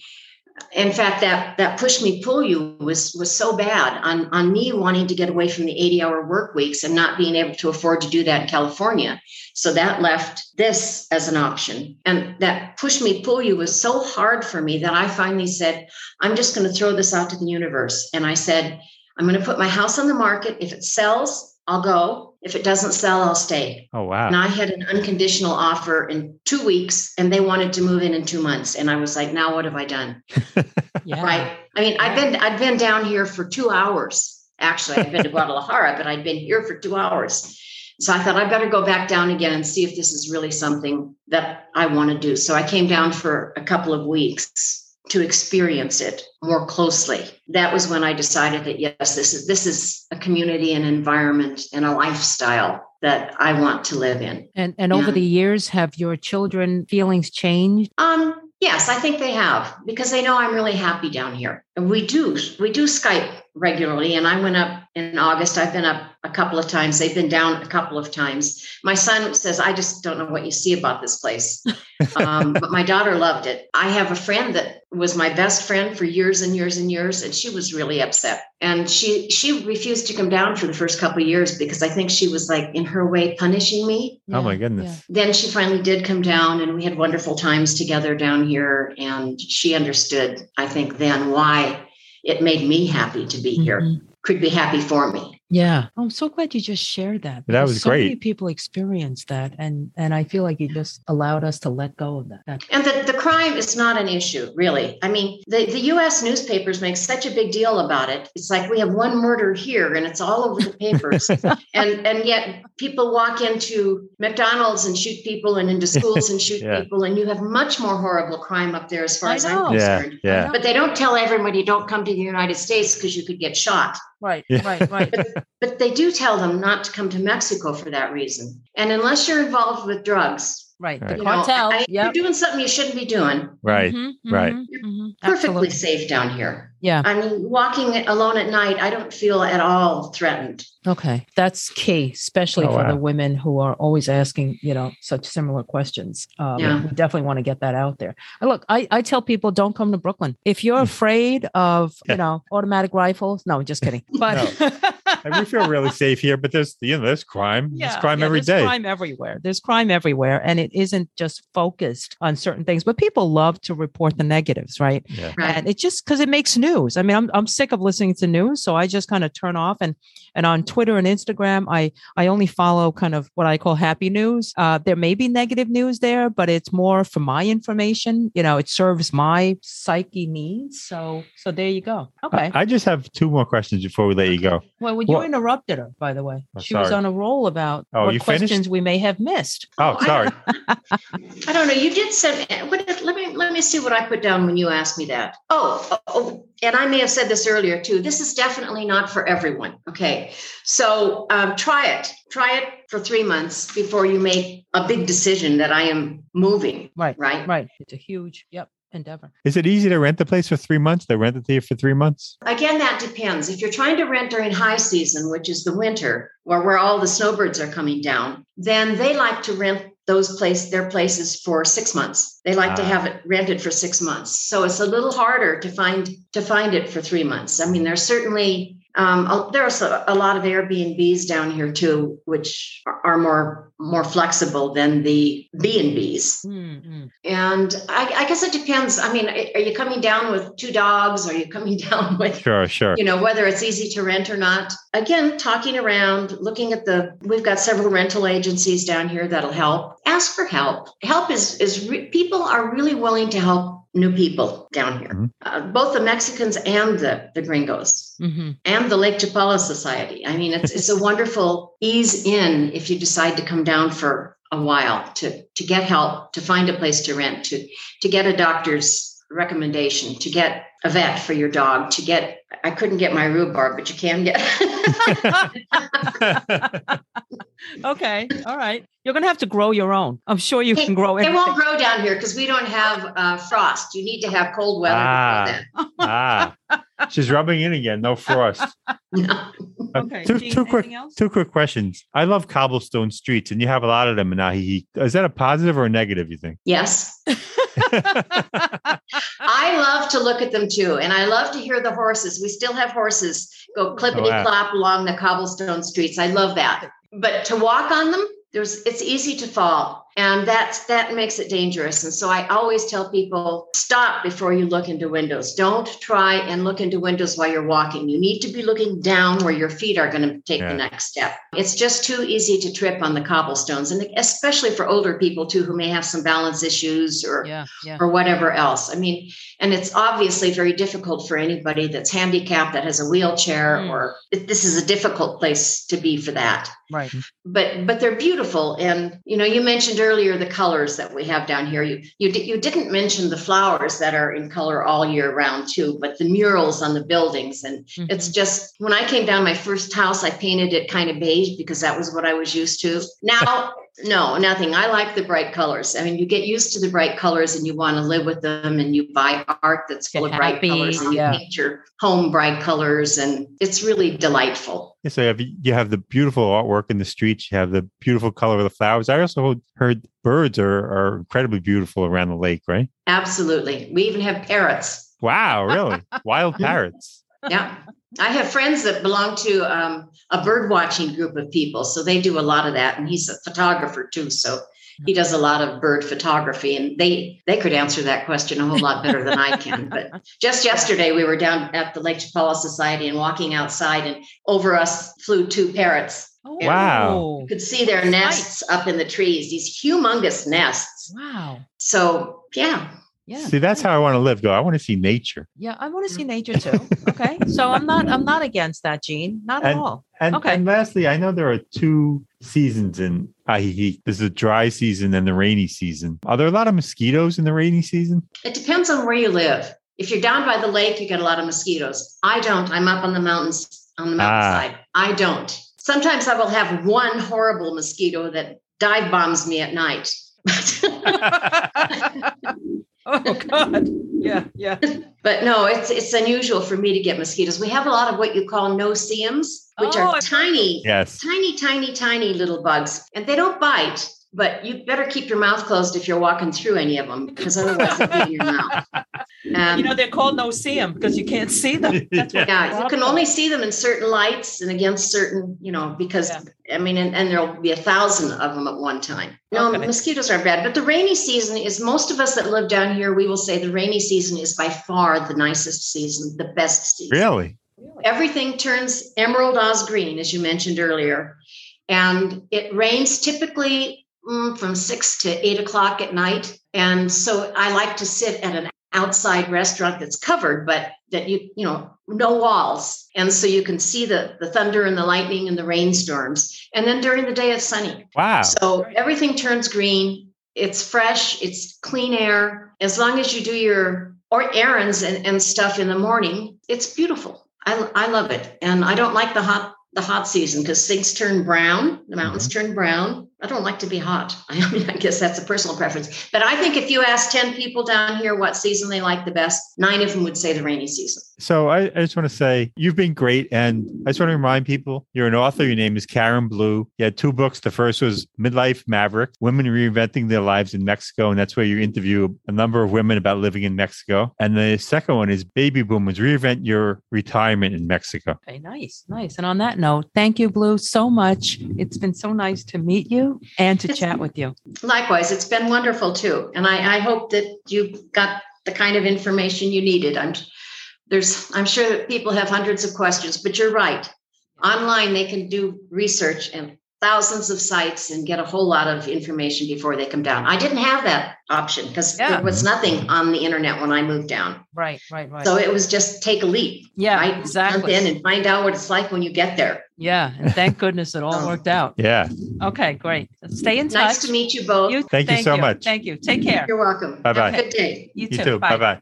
in fact that that push me pull you was was so bad on on me wanting to get away from the 80 hour work weeks and not being able to afford to do that in california. So that left this as an option. And that push me pull you was so hard for me that i finally said i'm just going to throw this out to the universe. And i said i'm going to put my house on the market. If it sells I'll go. If it doesn't sell, I'll stay. Oh, wow. And I had an unconditional offer in two weeks and they wanted to move in in two months. And I was like, now what have I done? *laughs* yeah. Right. I mean, yeah. I've been, I've been down here for two hours. Actually, I've been to Guadalajara, but I'd been here for two hours. So I thought I better go back down again and see if this is really something that I want to do. So I came down for a couple of weeks to experience it more closely. That was when i decided that yes this is this is a community and environment and a lifestyle that i want to live in. And and over the years have your children feelings changed? Um yes i think they have because they know i'm really happy down here. And we do we do skype regularly and i went up in August. I've been up a couple of times. They've been down a couple of times. My son says, I just don't know what you see about this place. *laughs* um, but my daughter loved it. I have a friend that was my best friend for years and years and years, and she was really upset. And she she refused to come down for the first couple of years because I think she was like in her way punishing me. oh my goodness. Then she finally did come down, and we had wonderful times together down here. And she understood, I think, then why it made me happy to be here. Mhm. Could be happy for me. Yeah. Oh, I'm so glad you just shared that. That was so many great. people experience that. And and I feel like you just allowed us to let go of that. that And the, the crime is not an issue, really. I mean, the, the US newspapers make such a big deal about it. It's like we have one murder here and it's all over the *laughs* papers. and and yet people walk into McDonald's and shoot people and into schools and shoot *laughs* Yeah. people. And you have much more horrible crime up there as far I as know. I'm concerned. Yeah. concerned. Yeah. But they don't tell everybody don't come to the United States because you could get shot. Right, Yeah. right, right. But they do tell them not to come to Mexico for that reason. And unless you're involved with drugs, Right. Right. The you know, cartel. I- yeah. you're doing something you shouldn't be doing. Right. Mhm, right. mhm, mhm. Perfectly Absolutely. safe down here. Yeah. I mean, walking alone at night, I don't feel at all threatened. Okay. That's key, especially Oh, for the women who are always asking, you know, such similar questions. Um, Yeah. We definitely want to get that out there. Look, I, I tell people don't come to Brooklyn. If you're afraid of, Yeah. you know, automatic rifles, no, just kidding. *laughs* But *laughs* And we feel really safe here, but there's you know there's crime. there's crime yeah, every there's day. crime everywhere. There's crime everywhere. And it isn't just focused on certain things, but people love to report the negatives, right? Yeah. Right. And it just because it makes news. I mean, I'm I'm sick of listening to news, so I just kind of turn off and and on Twitter and Instagram, I I only follow kind of what I call happy news. Uh, there may be negative news there, but it's more for my information. You know, it serves my psyche needs. So so there you go. Okay. I, I just have two more questions before we let you go. well, when you well- interrupted her, by the way, Oh, she was on a roll about Oh, what you finished? questions we may have missed. Oh, I- *laughs* sorry. I don't know. You did send. What, let me let me see what I put down when you asked me that. Oh, oh, oh, and I may have said this earlier too. This is definitely not for everyone. Okay, so um, try it. Try it for three months before you make a big decision that I am moving. Right. Right. Right. It's a huge yep endeavor. Is it easy to rent the place for three months? They rent it to you for three months. Again, that depends. If you're trying to rent during high season, which is the winter, where where all the snowbirds are coming down, then they like to rent those place their places for six months. They like to Ah. have it rented for six months. So it's a little harder to find to find it for three months. I mean, there's certainly um, a- there's a, lot of Airbnbs down here too, which are, are more more flexible than the B and Bs. And I, I guess it depends. I mean, are you coming down with two dogs? Are you coming *laughs* down with Sure, sure. you know whether it's easy to rent or not again talking around looking at the we've got several rental agencies down here that'll help ask for help help is is re- people are really willing to help new people down here. Mhm. uh, both the mexicans and the the gringos hmm and the lake chapala society. I mean it's it's a wonderful ease in if you decide to come down for a while to to get help to find a place to rent to to get a doctor's recommendation to get a vet for your dog to get i couldn't get my rhubarb but you can get *laughs* Okay. All right. You're gonna have to grow your own. I'm sure you Hey, can grow it anything. won't grow down here because we don't have uh, frost you need to have cold weather Ah. ah, *laughs* she's rubbing in again. No frost. that. *laughs* Uh, Okay, two, Jean, two quick, else? two quick questions. I love cobblestone streets, and you have a lot of them in Ajijic. Is that a positive or a negative? You think? yes *laughs* I love to look at them too, and I love to hear the horses. We still have horses go clippity clop along the cobblestone streets. I love that. But to walk on them, there's it's easy to fall, and that's that makes it dangerous. And so I always tell people stop before you look into windows. Don't try and look into windows while you're walking. You need to be looking down where your feet are going to take Yeah. the next step. It's just too easy to trip on the cobblestones, and especially for older people too who may have some balance issues or yeah. Yeah. or whatever else. I mean, and it's obviously very difficult for anybody that's handicapped that has a wheelchair Mm. or this is a difficult place to be for that. Right. But but they're beautiful and you know you mentioned earlier the colors that we have down here. You you di- you didn't mention the flowers that are in color all year round too, but the murals on the buildings and it's Mhm. just when I came down my first house, I painted it kind of beige because that was what I was used to. Now No, nothing. I like the bright colors. I mean, you get used to the bright colors and you want to live with them and you buy art that's full Get of bright happy, colors and yeah. you paint your home bright colors and it's really delightful. Yeah, so you have, you have the beautiful artwork in the streets. You have the beautiful color of the flowers. I also heard birds are, are incredibly beautiful around the lake, right? Absolutely. We even have parrots. Wow, really? *laughs* Wild parrots. Yeah. I have friends that belong to um, a bird watching group of people. So they do a lot of that. And he's a photographer too. So he does a lot of bird photography and they they could answer that question a whole lot better than I can. But *laughs* just yesterday we were down at the Lake Chapala Society and walking outside and over us flew two parrots. oh, Wow. You could see their nests up in the trees, these humongous nests. Wow. So yeah. Yeah. See, that's how I want to live, though. I want to see nature. Yeah, I want to see mm. nature too. Okay. So *laughs* I'm not I'm not against that, Gene. Not at And- all. And, Okay. and lastly, I know there are two seasons in Ajijic. There's the dry season and the rainy season. Are there a lot of mosquitoes in the rainy season? It depends on where you live. If you're down by the lake, you get a lot of mosquitoes. I don't. I'm up on the mountains on the ah. mountainside. I don't. Sometimes I will have one horrible mosquito that dive bombs me at night. *laughs* *laughs* *laughs* oh God. Yeah, yeah. but no, it's it's unusual for me to get mosquitoes. We have a lot of what you call no-see-ums, which Oh, are tiny, yes. tiny, tiny, tiny little bugs, and they don't bite. But you better keep your mouth closed if you're walking through any of them, because otherwise they'll be in your mouth. *laughs* Um, You know they're called no see them because you can't see them. *laughs* That's what yeah, you can only see them in certain lights and against certain, you know, because Yeah. I mean, and, and there'll be a thousand of them at one time. No, Okay. mosquitoes are bad, but the rainy season is most of us that live down here, we will say the rainy season is by far the nicest season, the best season. Really? Really? Everything turns emerald Oz green, as you mentioned earlier. And it rains typically mm, from six to eight o'clock at night. And so I like to sit at an outside restaurant that's covered, but that you, you know, no walls. And so you can see the, the thunder and the lightning and the rainstorms. And then during the day, it's sunny. Wow. So everything turns green. It's fresh, it's clean air. As long as you do your or errands and, and stuff in the morning, it's beautiful. I, I love it. And I don't like the hot the hot season because things turn brown, the mountains mm-hmm. turn brown. I don't like to be hot. *laughs* I mean, I guess that's a personal preference. But I think if you ask 10 people down here what season they like the best, nine of them would say the rainy season. So I, I just want to say you've been great. And I just want to remind people you're an author. Your name is Karen Blue. You had two books. The first was Midlife Maverick Women Reinventing Their Lives in Mexico. And that's where you interview a number of women about living in Mexico. And the second one is Baby Boomers Reinvent Your Retirement in Mexico. Okay, nice, nice. And on that note, thank you, Blue, so much. It's been so nice to meet you and to chat with you. Likewise, it's been wonderful too. And I, I hope that you got the kind of information you needed. I'm there's I'm sure that people have hundreds of questions, but you're right. Online they can do research and thousands of sites and get a whole lot of information before they come down. I didn't have that option because Yeah. there was nothing on the internet when I moved down. Right, right, right. So it was just take a leap. yeah, right? exactly. Jump in and find out what it's like when you get there. yeah, and thank goodness it all *laughs* worked out. Yeah. Okay, great. Stay in touch. Nice to meet you both. You- Thank you so much. Thank you. Take care. You're welcome. Bye-bye. Good day. You, You too. Bye bye.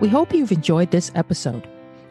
We hope you've enjoyed this episode.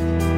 Bye.